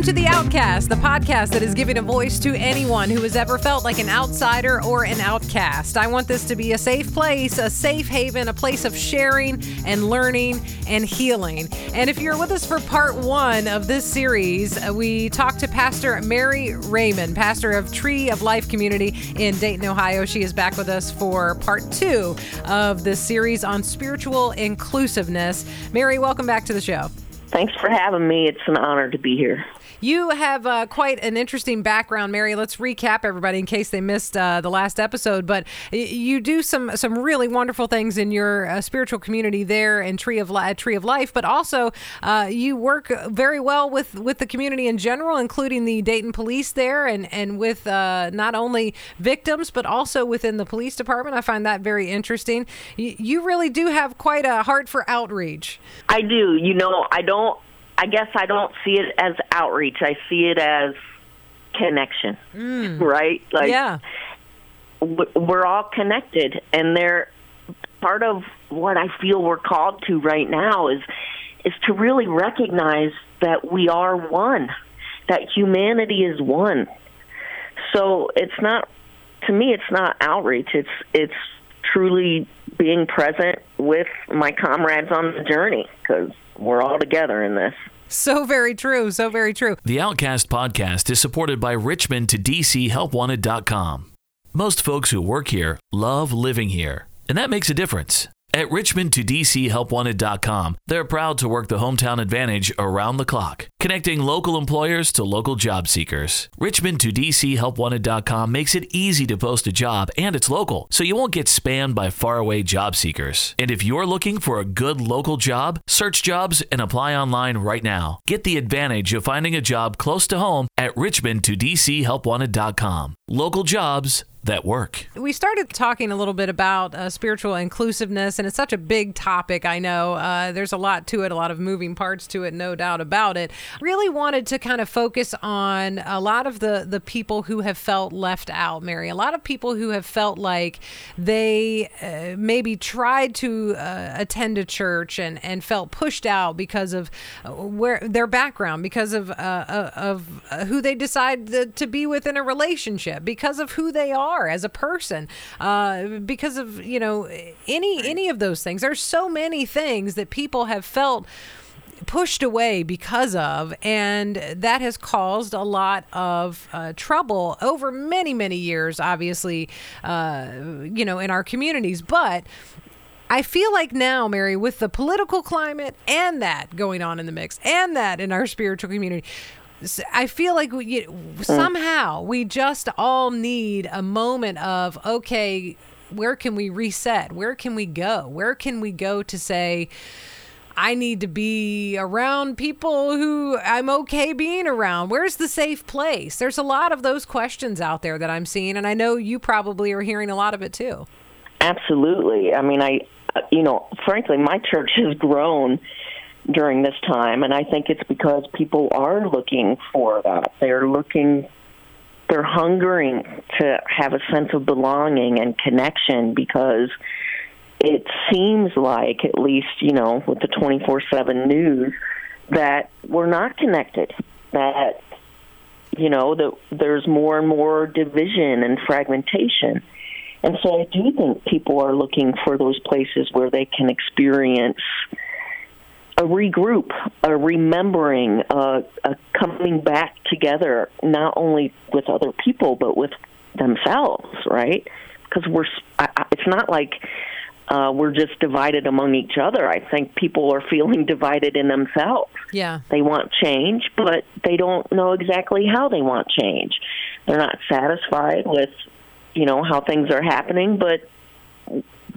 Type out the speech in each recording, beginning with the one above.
Welcome to The Outcast, the podcast that is giving a voice to anyone who has ever felt like an outsider or an outcast. I want this to be a safe place, a safe haven, a place of sharing and learning and healing. And if you're with us for part one of this series, uh, we talked to Pastor Mary Reaman, pastor of Tree of Life Community in Dayton, Ohio. She is back with us for part two of this series on spiritual inclusiveness. Mary, welcome back to the show. Thanks for having me. It's an honor to be here. You have uh, quite an interesting background, Mary. Let's recap everybody in case they missed uh, the last episode. But you do some some really wonderful things in your uh, spiritual community there in Tree of Li- Tree of Life, but also uh, you work very well with with the community in general, including the Dayton Police there, and and with uh, not only victims but also within the police department. I find that very interesting. You really do have quite a heart for outreach. I do. You know, I don't I guess I don't see it as outreach. I see it as connection, mm. right? Like, yeah, we're all connected, and they're part of what I feel we're called to right now is is to really recognize that we are one, that humanity is one. So it's not to me it's not outreach. It's it's truly being present with my comrades on the journey because we're all together in this. So very true. So very true. The Outcast podcast is supported by Richmond to DC HelpWanted.com. Most folks who work here love living here, and that makes a difference. At Richmond to DC HelpWanted.com, they're proud to work the hometown advantage around the clock, connecting local employers to local job seekers. Richmond to DC HelpWanted.com makes it easy to post a job and it's local, so you won't get spammed by faraway job seekers. And if you're looking for a good local job, search jobs and apply online right now. Get the advantage of finding a job close to home at Richmond to DC HelpWanted.com. Local jobs that work. We started talking a little bit about uh, spiritual inclusiveness, and it's such a big topic. I know uh, there's a lot to it, a lot of moving parts to it, no doubt about it. Really wanted to kind of focus on a lot of the the people who have felt left out, Mary. A lot of people who have felt like they uh, maybe tried to uh, attend a church and and felt pushed out because of uh, where their background, because of uh, of who they decide to be with in a relationship, because of who they are are as a person uh, because of you know any any of those things. There's so many things that people have felt pushed away because of, and that has caused a lot of uh, trouble over many, many years, obviously, uh, you know, in our communities. But I feel like now, Mary, with the political climate and that going on in the mix and that in our spiritual community, I feel like we, mm. somehow we just all need a moment of okay, where can we reset? Where can we go? Where can we go to say? I need to be around people who I'm okay being around. Where's the safe place? There's a lot of those questions out there that I'm seeing, and I know you probably are hearing a lot of it too. Absolutely. I mean, I, uh, you know, frankly, my church has grown during this time, and I think it's because people are looking for that. They're looking, they're hungering to have a sense of belonging and connection because it seems like, at least, you know, with the 24 7 news, that we're not connected. That, you know, that there's more and more division and fragmentation. And so I do think people are looking for those places where they can experience a regroup, a remembering, a, a coming back together, not only with other people but with themselves, right? Because we're, it's not like uh, we're just divided among each other. I think people are feeling divided in themselves. Yeah, they want change, but they don't know exactly how they want change. They're not satisfied with, you know, how things are happening, but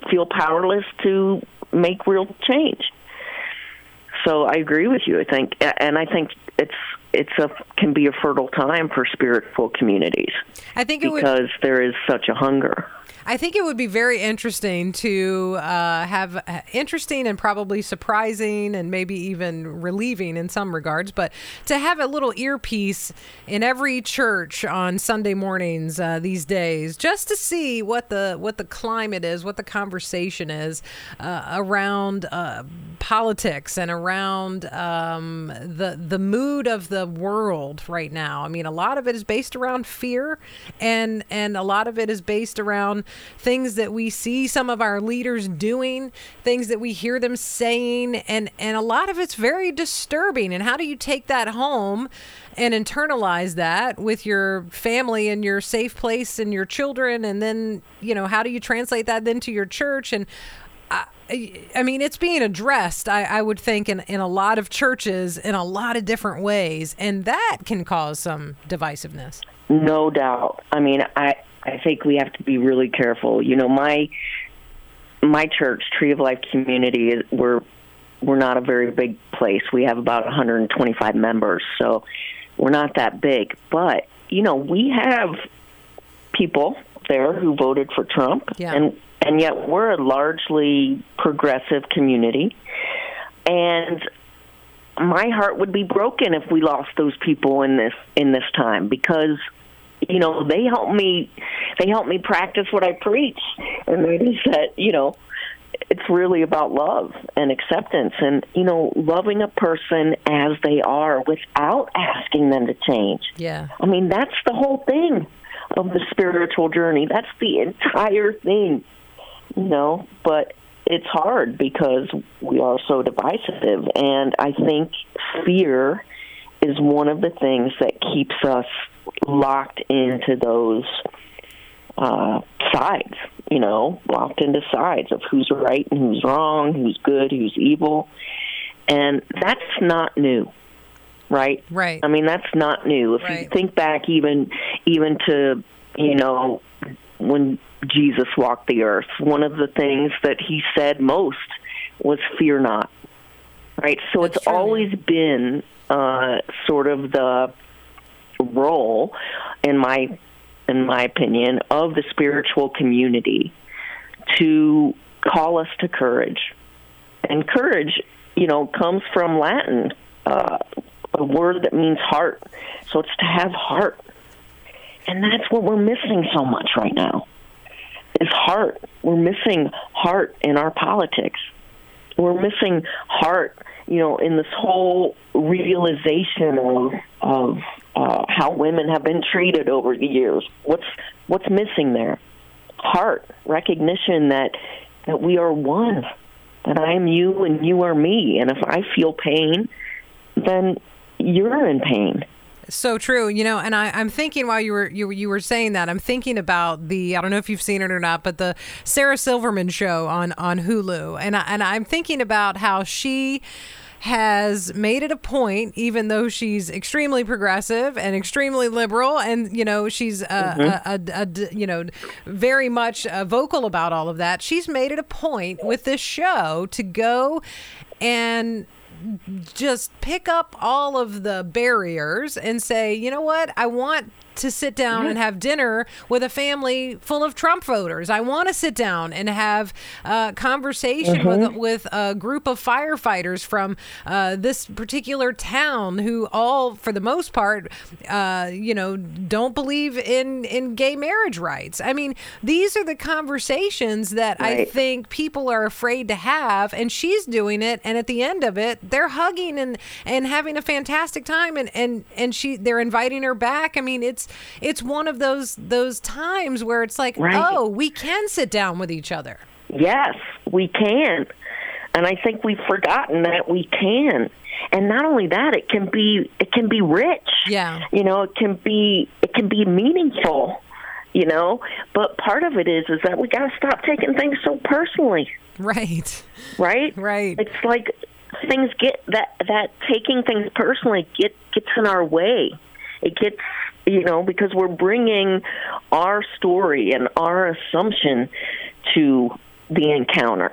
feel powerless to make real change so I agree with you. I think, and I think it's it's a can be a fertile time for spiritual communities. I think because would, there is such a hunger. I think it would be very interesting to uh, have uh, interesting and probably surprising and maybe even relieving in some regards, but to have a little earpiece in every church on Sunday mornings uh, these days, just to see what the what the climate is, what the conversation is uh, around uh, politics and around um, the the mood of the world right now. I mean, a lot of it is based around fear, and and a lot of it is based around things that we see some of our leaders doing, things that we hear them saying, and and a lot of it's very disturbing. And how do you take that home? and internalize that with your family and your safe place and your children and then you know how do you translate that then to your church and I, I mean, it's being addressed, I, I would think, in, in a lot of churches in a lot of different ways, and that can cause some divisiveness. No doubt. I mean, I I think we have to be really careful. You know, my my church, Tree of Life Community, we're we're not a very big place. We have about 125 members, so we're not that big. But you know, we have people there who voted for Trump, yeah. and and yet we're a largely progressive community. And my heart would be broken if we lost those people in this in this time because you know they help me they help me practice what I preach, and that is that you know it's really about love and acceptance and you know loving a person as they are without asking them to change. Yeah. I mean that's the whole thing of the spiritual journey. That's the entire thing you know but it's hard because we are so divisive and i think fear is one of the things that keeps us locked into those uh, sides, you know, locked into sides of who's right and who's wrong, who's good, who's evil. And that's not new, right? Right. I mean, that's not new. If right. you think back even even to, you know, when Jesus walked the earth, one of the things that he said most was fear not. Right? So that's it's true. always been uh, sort of the role in my in my opinion, of the spiritual community to call us to courage. And courage, you know, comes from Latin, uh, a word that means heart. So it's to have heart. And that's what we're missing so much right now. Is heart. We're missing heart in our politics. We're missing heart, you know, in this whole realization of of uh, how women have been treated over the years. What's what's missing there? Heart, recognition that that we are one, that I am you and you are me, and if I feel pain, then you're in pain. So true, you know, and I, I'm thinking while you were you you were saying that, I'm thinking about the I don't know if you've seen it or not, but the Sarah Silverman show on on Hulu, and I, and I'm thinking about how she has made it a point, even though she's extremely progressive and extremely liberal, and you know she's uh, mm-hmm. a, a, a, you know very much uh, vocal about all of that. She's made it a point with this show to go and just pick up all of the barriers and say, you know what, I want to sit down and have dinner with a family full of Trump voters. I want to sit down and have a conversation mm-hmm. with with a group of firefighters from uh, this particular town who all, for the most part, uh, you know, don't believe in in gay marriage rights. I mean, these are the conversations that right. I think people are afraid to have, and she's doing it. And at the end of it, they're hugging and and having a fantastic time, and and and she they're inviting her back. I mean, it's it's it's one of those those times where it's like, right. oh, we can sit down with each other. Yes, we can. And I think we've forgotten that we can. And not only that, it can be it can be rich. Yeah. You know, it can be it can be meaningful you know but part of it is is that we got to stop taking things so personally right right right it's like things get that that taking things personally get gets in our way it gets you know, because we're bringing our story and our assumption to the encounter.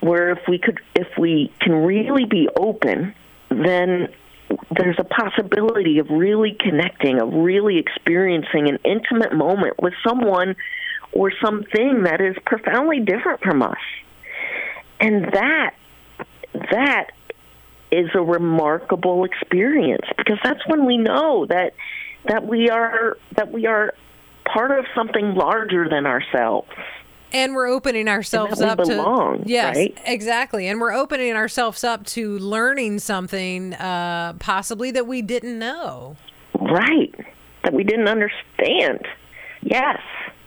Where if we could, if we can really be open, then there's a possibility of really connecting, of really experiencing an intimate moment with someone or something that is profoundly different from us. And that, that is a remarkable experience because that's when we know that that we are that we are part of something larger than ourselves. and we're opening ourselves up belong, to yes right? exactly. And we're opening ourselves up to learning something uh, possibly that we didn't know. Right. That we didn't understand. Yes.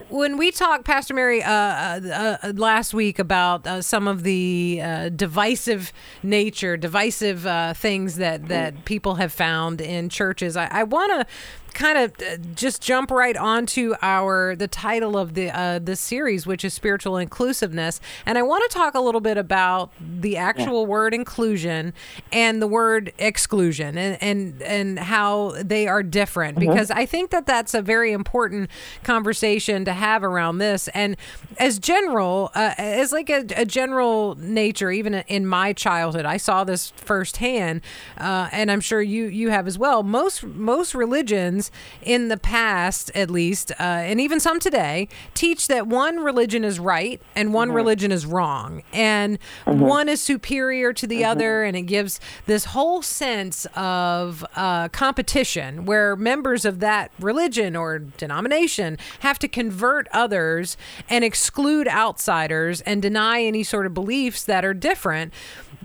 When we talked, Pastor Mary, uh, uh, uh, last week about uh, some of the uh, divisive nature, divisive uh, things that, that people have found in churches, I, I want to kind of uh, just jump right onto our the title of the uh, the series, which is spiritual inclusiveness, and I want to talk a little bit about the actual yeah. word inclusion and the word exclusion, and and and how they are different, mm-hmm. because I think that that's a very important conversation to have around this. And as general, uh, as like a, a, general nature, even in my childhood, I saw this firsthand, uh, and I'm sure you you have as well. Most most religions religions in the past, at least, uh, and even some today, teach that one religion is right and one mm-hmm. religion is wrong, and mm-hmm. one is superior to the mm-hmm. other, and it gives this whole sense of uh, competition where members of that religion or denomination have to convert others and exclude outsiders and deny any sort of beliefs that are different.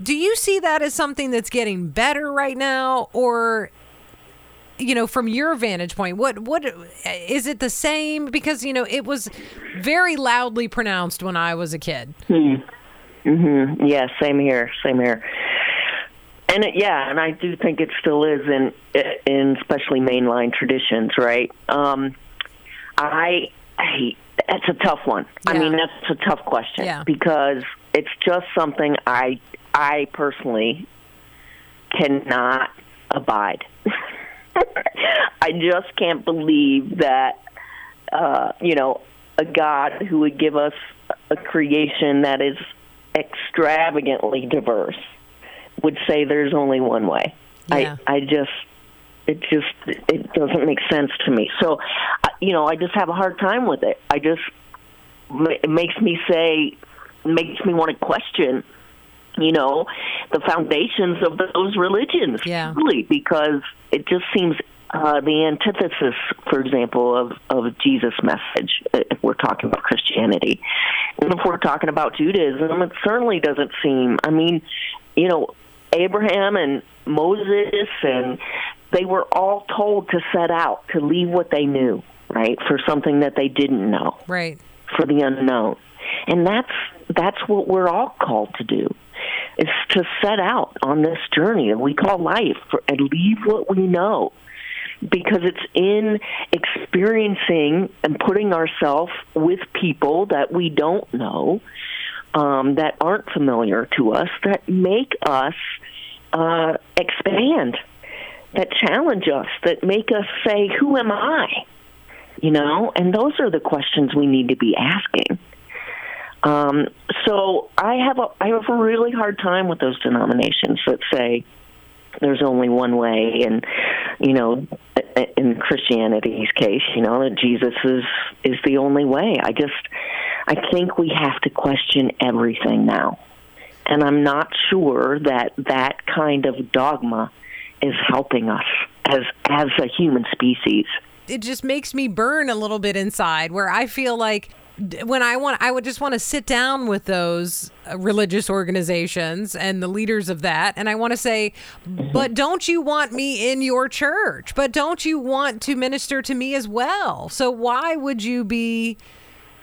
Do you see that as something that's getting better right now, or you know from your vantage point what what is it the same? Because you know it was very loudly pronounced when i was a kid. Hmm. Mhm yeah same here same here. And it, yeah and i do think it still is in in especially mainline traditions right? Um i I that's a tough one. Yeah. i mean that's a tough question yeah. because it's just something i i personally cannot abide I just can't believe that, uh, you know, a God who would give us a creation that is extravagantly diverse would say there's only one way. Yeah. I I just it just it doesn't make sense to me. So, you know, I just have a hard time with it. I just it makes me say makes me want to question you know, the foundations of those religions. Yeah. Really, because it just seems uh, the antithesis, for example, of, of Jesus' message, uh, if we're talking about Christianity. And if we're talking about Judaism, it certainly doesn't seem, I mean, you know, Abraham and Moses, and they were all told to set out, to leave what they knew, right, for something that they didn't know. Right. For the unknown. And that's that's what we're all called to do is to set out on this journey that we call life for, and leave what we know because it's in experiencing and putting ourselves with people that we don't know um, that aren't familiar to us that make us uh, expand that challenge us that make us say who am i? You know? And those are the questions we need to be asking. Um, so I have a I have a really hard time with those denominations that say there's only one way, and you know, in Christianity's case, you know, that Jesus is is the only way. I just I think we have to question everything now, and I'm not sure that that kind of dogma is helping us as as a human species. It just makes me burn a little bit inside, where I feel like when I want, I would just want to sit down with those uh, religious organizations and the leaders of that, and I want to say, but don't you want me in your church? But don't you want to minister to me as well? So why would you be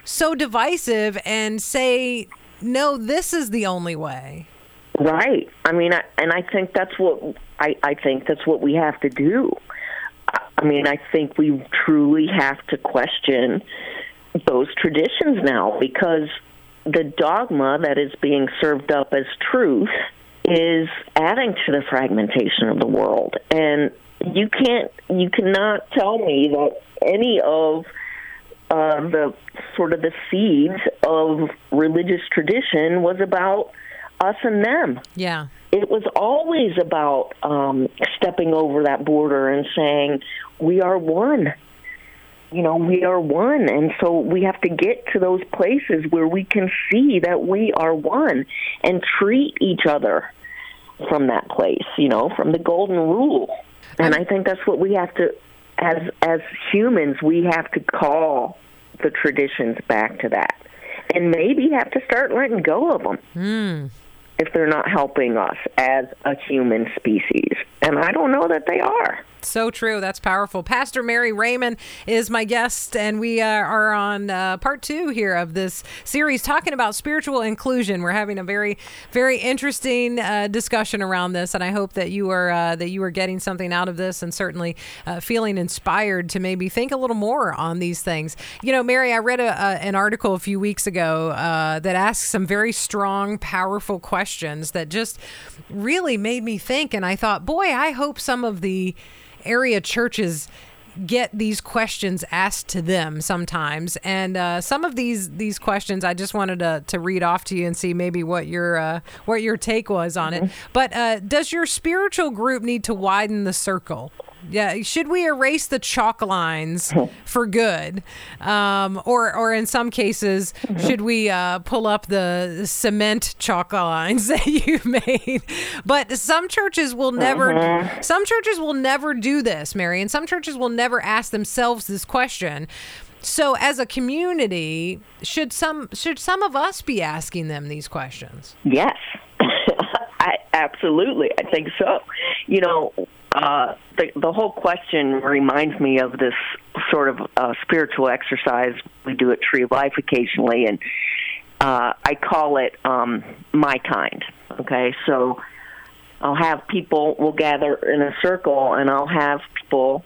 so divisive and say no? This is the only way. Right. I mean, I, and I think that's what I, I think that's what we have to do. I mean, I think we truly have to question those traditions now because the dogma that is being served up as truth is adding to the fragmentation of the world and you can't you cannot tell me that any of uh, the sort of the seeds of religious tradition was about us and them. Yeah. It was always about um, stepping over that border and saying, we are one you know, we are one. And so we have to get to those places where we can see that we are one and treat each other from that place, you know, from the golden rule. And I think that's what we have to as as humans we have to call the traditions back to that. and maybe have to start letting go of them Hmm. if they're not helping us as a human species. And I don't know that they are. So true. That's powerful. Pastor Mary Reaman is my guest, and we uh, are on uh, part two here of this series talking about spiritual inclusion. We're having a very, very interesting uh, discussion around this, and I hope that you are uh, that you are getting something out of this, and certainly uh, feeling inspired to maybe think a little more on these things. You know, Mary, I read a, a, an article a few weeks ago that asked some very strong, powerful questions that just really made me think, and I thought, boy, I hope some of the area churches get these questions asked to them sometimes. And uh, some of these these questions i just wanted to, to read off to you and see maybe what your uh, what your take was on it. But uh, does your spiritual group need to widen the circle yeah should we erase the chalk lines for good? Um, or or in some cases should we uh, pull up the cement chalk lines that you've made? But some churches will never some churches will never do this mary and some churches will never ask themselves this question. So as a community should some should some of us be asking them these questions? Yes, I, absolutely. I think so. You know, uh, the the whole question reminds me of this sort of uh, spiritual exercise we do at Tree of Life occasionally, and uh, I call it um, my kind. Okay, so I'll have people will gather in a circle, and I'll have people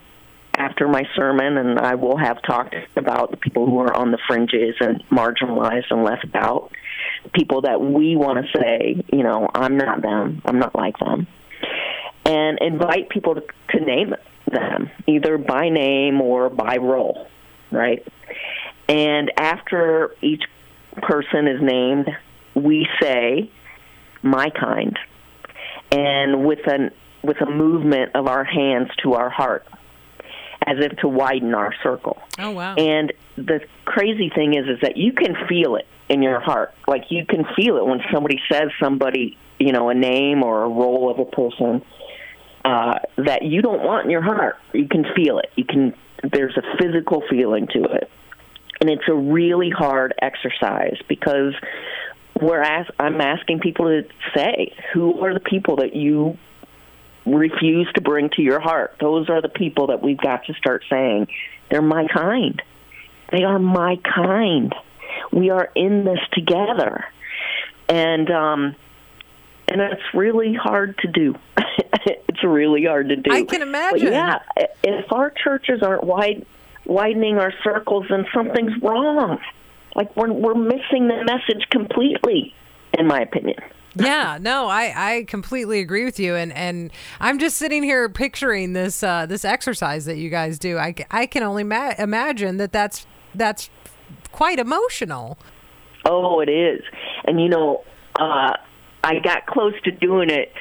after my sermon, and I will have talked about the people who are on the fringes and marginalized and left out, people that we want to say, you know, I'm not them, I'm not like them, and invite people to, to name them, either by name or by role, right? And after each person is named, we say, my kind, and with an with a movement of our hands to our heart as if to widen our circle. oh wow And the crazy thing is, is that you can feel it in your heart. Like you can feel it when somebody says somebody, you know, a name or a role of a person uh, that you don't want in your heart. You can feel it. You can. There's a physical feeling to it, and it's a really hard exercise because we're ask, I'm asking people to say who are the people that you refuse to bring to your heart. Those are the people that we've got to start saying, they're my kind. They are my kind. We are in this together. And um and it's really hard to do. it's really hard to do. I can But imagine. yeah, if our churches aren't wide widening our circles then something's wrong. Like we're we're missing the message completely in my opinion. yeah no i i completely agree with you and and i'm just sitting here picturing this uh this exercise that you guys do i, I can only ma- imagine that that's that's quite emotional Oh, it is. And you know, uh I got close to doing it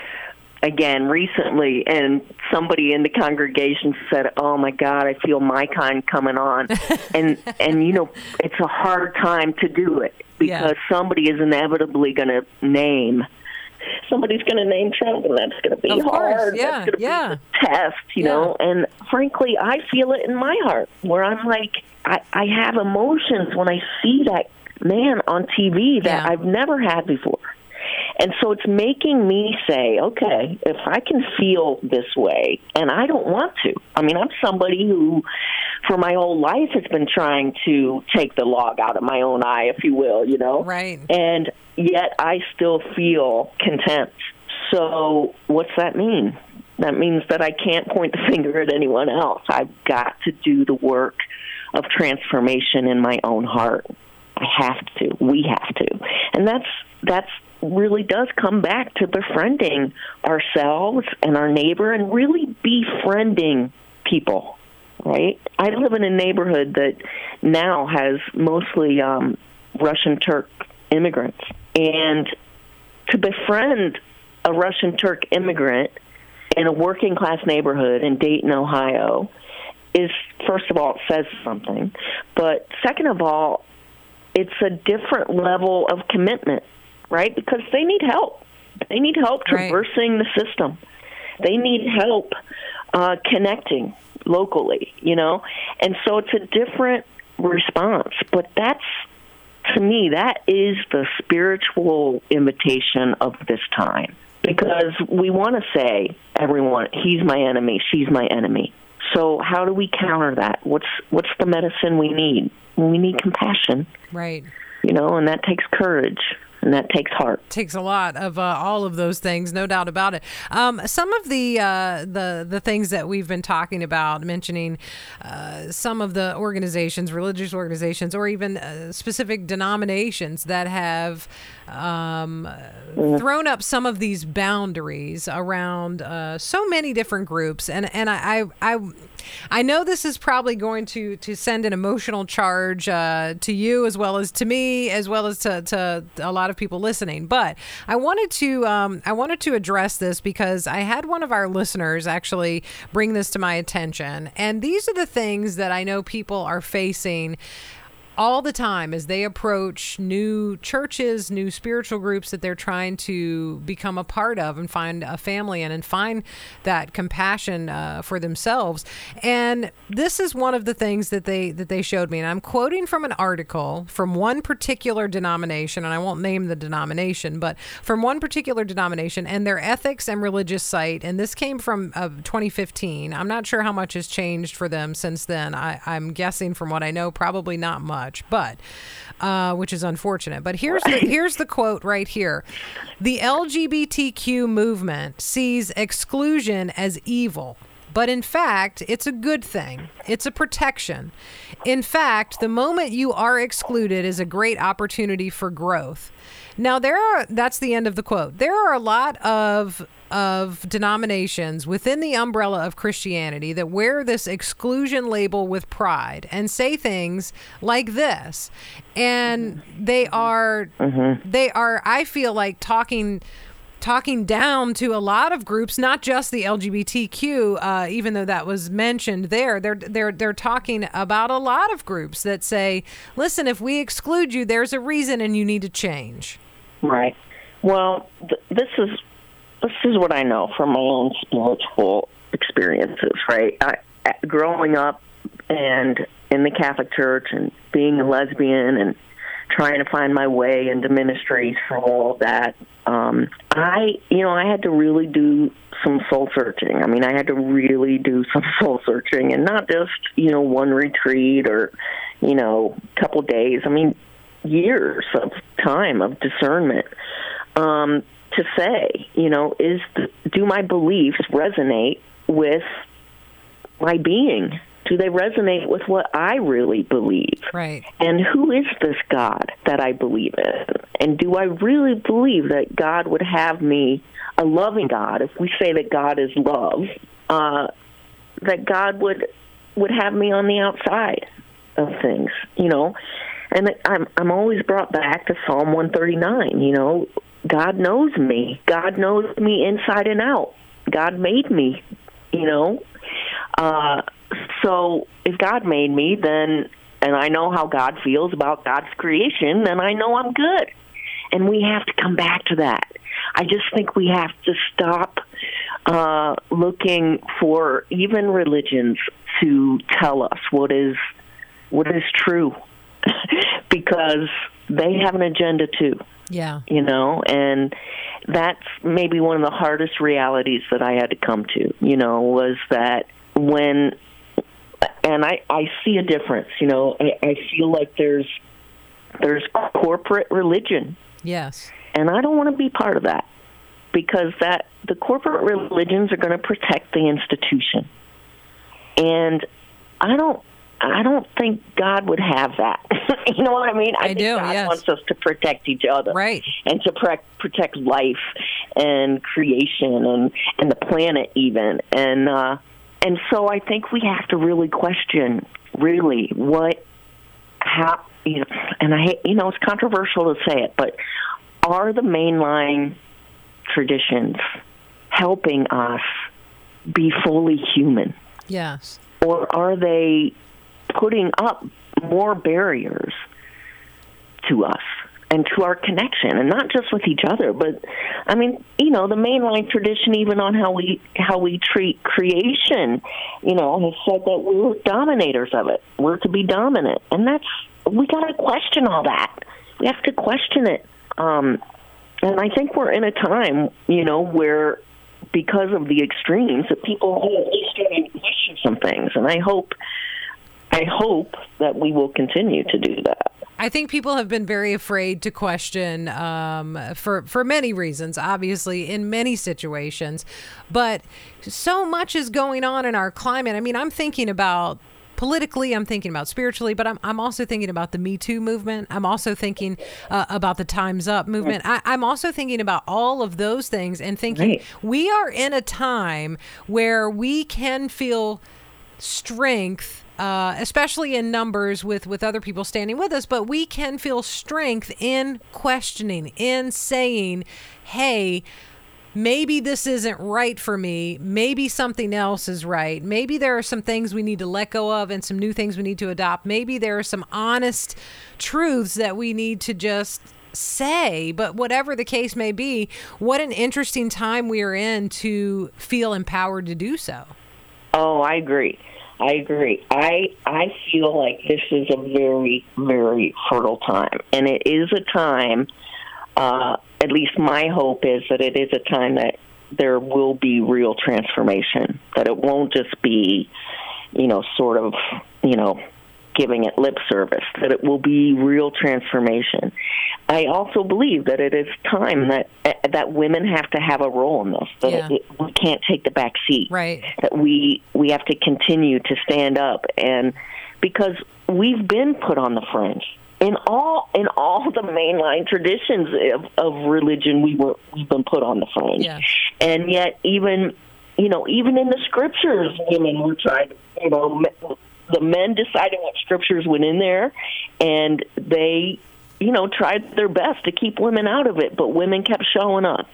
again recently and somebody in the congregation said, "Oh my god, I feel my kind coming on." and and you know, it's a hard time to do it because somebody is inevitably going to name somebody's going to name Trump, and that's going to be course, hard. yeah, that's going to yeah. be the test, you Yeah. know. And frankly, I feel it in my heart where I'm like, I, I have emotions when I see that man on TV that Yeah. I've never had before. And so it's making me say, okay, if I can feel this way, and I don't want to. I mean, I'm somebody who, for my whole life, has been trying to take the log out of my own eye, if you will, you know? Right. And yet I still feel contempt. So what's that mean? That means that I can't point the finger at anyone else. I've got to do the work of transformation in my own heart. I have to. We have to. And that's that's really does come back to befriending ourselves and our neighbor and really befriending people right? I live in a neighborhood that now has mostly um, Russian Turk immigrants, and to befriend a Russian Turk immigrant in a working class neighborhood in Dayton, Ohio, is first of all it says something, but second of all, it's a different level of commitment, right? Because they need help. They need help Right. traversing the system. They need help uh, connecting locally, you know? And so it's a different response, but that's to me, that is the spiritual invitation of this time. Because we want to say, everyone, he's my enemy, she's my enemy. So how do we counter that? What's what's the medicine we need? We need compassion. Right. You know, and that takes courage and that takes heart. Takes a lot of uh, all of those things, no doubt about it. Um, some of the uh, the the things that we've been talking about, mentioning uh, some of the organizations, religious organizations, or even uh, specific denominations that have um, mm-hmm. thrown up some of these boundaries around uh, so many different groups, and and I, I, I I know this is probably going to to send an emotional charge uh, to you as well as to me as well as to, to a lot of people listening. But I wanted to um, I wanted to address this because I had one of our listeners actually bring this to my attention, and these are the things that I know people are facing all the time as they approach new churches, new spiritual groups that they're trying to become a part of and find a family in and find that compassion uh, for themselves. And this is one of the things that they that they showed me. And I'm quoting from an article from one particular denomination, and I won't name the denomination, but from one particular denomination and their ethics and religious site. And this came from uh, 2015. I'm not sure how much has changed for them since then. I, I'm guessing from what I know, probably not much much, but uh, which is unfortunate. But here's the, here's the quote right here: the LGBTQ movement sees exclusion as evil. But in fact, it's a good thing. It's a protection. In fact, the moment you are excluded is a great opportunity for growth. Now there are that's the end of the quote. There are a lot of of denominations within the umbrella of Christianity that wear this exclusion label with pride and say things like this. And they are mm-hmm. they are I feel like talking talking down to a lot of groups, not just the LGBTQ, uh, even though that was mentioned there. They're they're they're talking about a lot of groups that say, "Listen, if we exclude you, there's a reason, and you need to change." Right. Well, th- this is this is what I know from my own spiritual experiences. Right. I, growing up and in the Catholic Church and being a lesbian and trying to find my way into ministries from all of that. Um, I, you know, I had to really do some soul searching. I mean, I had to really do some soul searching, and not just you know one retreat or you know a couple days. I mean, years of time of discernment um, to say, you know, is the, do my beliefs resonate with my being? Do they resonate with what I really believe? Right. And who is this God that I believe in? And do I really believe that God would have me a loving God? If we say that God is love, uh, that God would would have me on the outside of things, you know. And I'm I'm always brought back to Psalm 139. You know, God knows me. God knows me inside and out. God made me. You know, uh, so if God made me, then and I know how God feels about God's creation, then I know I'm good. And we have to come back to that. I just think we have to stop uh, looking for even religions to tell us what is what is true because they have an agenda too. Yeah. You know, and that's maybe one of the hardest realities that I had to come to, you know, was that when and I I see a difference, you know, I, I feel like there's there's corporate religion. Yes. And I don't want to be part of that because that the corporate religions are going to protect the institution. And I don't I don't think God would have that. you know what I mean? I, I think do. God yes. wants us to protect each other, right? And to pre- protect life and creation and and the planet even. And uh, and so I think we have to really question, really, what, how, you know, and I hate, you know, it's controversial to say it, but are the mainline traditions helping us be fully human? Yes. Or are they putting up more barriers to us and to our connection and not just with each other but i mean you know the mainline tradition even on how we how we treat creation you know has said that we're dominators of it we're to be dominant and that's we got to question all that we have to question it. Um, and I think we're in a time, you know, where because of the extremes, that people are least starting to question some things. And I hope, I hope that we will continue to do that. I think people have been very afraid to question um, for for many reasons, obviously in many situations, but so much is going on in our climate. I mean, I'm thinking about politically, I'm thinking about spiritually, but I'm, I'm also thinking about the Me Too movement. I'm also thinking uh, about the Time's Up movement. I, am also thinking about all of those things and thinking right. we are in a time where we can feel strength. Uh, especially in numbers with with other people standing with us, but we can feel strength in questioning, in saying, "Hey, maybe this isn't right for me. Maybe something else is right. Maybe there are some things we need to let go of and some new things we need to adopt. Maybe there are some honest truths that we need to just say. But whatever the case may be, what an interesting time we are in to feel empowered to do so. Oh, I agree. I agree. I I feel like this is a very very fertile time, and it is a time uh, at least my hope is that it is a time that there will be real transformation, that it won't just be, you know, sort of, you know, giving it lip service, that it will be real transformation. I also believe that it is time that eh, that women have to have a role in this. That yeah. it, we can't take the back seat. Right. That we we have to continue to stand up and because we've been put on the fringe in all in all the mainline traditions of, of religion we were we've been put on the fringe yeah. and yet even you know even in the scriptures women were trying you know the men decided what scriptures went in there and they you know tried their best to keep women out of it but women kept showing up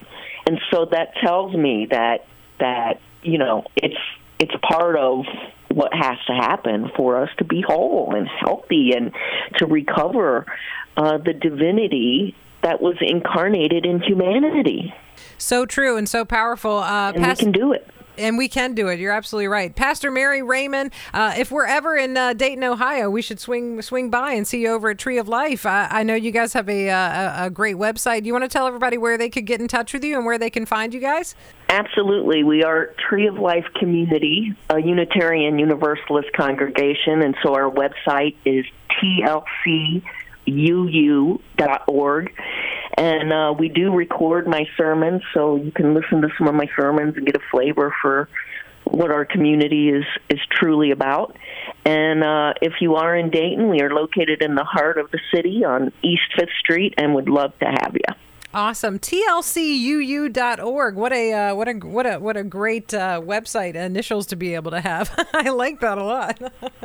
and so that tells me that that you know it's it's part of what has to happen for us to be whole and healthy and to recover uh, the divinity that was incarnated in humanity. So true and so powerful. Uh, and we can do it. And we can do it. You're absolutely right, Pastor Mary Reaman. Uh, if we're ever in uh, Dayton, Ohio, we should swing swing by and see you over at Tree of Life. I, I know you guys have a, a, a great website. Do you want to tell everybody where they could get in touch with you and where they can find you guys? Absolutely. We are Tree of Life Community, a Unitarian Universalist congregation, and so our website is tlcuu.org. And uh, we do record my sermons, so you can listen to some of my sermons and get a flavor for what our community is is truly about. And uh, if you are in Dayton, we are located in the heart of the city on East Fifth Street, and would love to have you. Awesome. TLCUU.org. What a uh, what a what a what a great uh, website initials to be able to have. I like that a lot.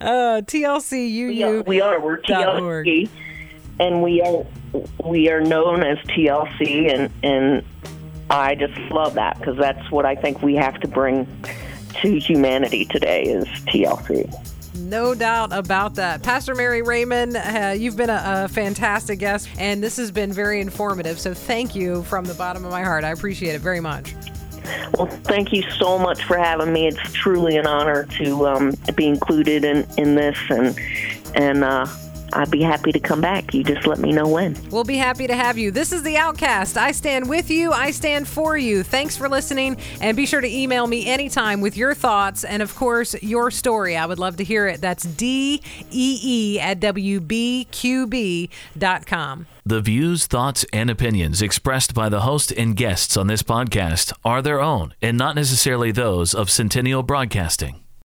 uh, TLCUU. We are. We are. We're TLC, and we are we are known as TLC, and and I just love that because that's what I think we have to bring to humanity today is TLC. No doubt about that. Pastor Mary Reaman, uh, you've been a, a, fantastic guest, and this has been very informative. So thank you from the bottom of my heart. I appreciate it very much. Well, thank you so much for having me. It's truly an honor to um, be included in, in this, and and uh, I'd be happy to come back. You just let me know when. We'll be happy to have you. This is The Outcast. I stand with you, I stand for you. Thanks for listening, and be sure to email me anytime with your thoughts and, of course, your story. I would love to hear it. That's D E E at WBQB.com. The views, thoughts, and opinions expressed by the host and guests on this podcast are their own and not necessarily those of Centennial Broadcasting.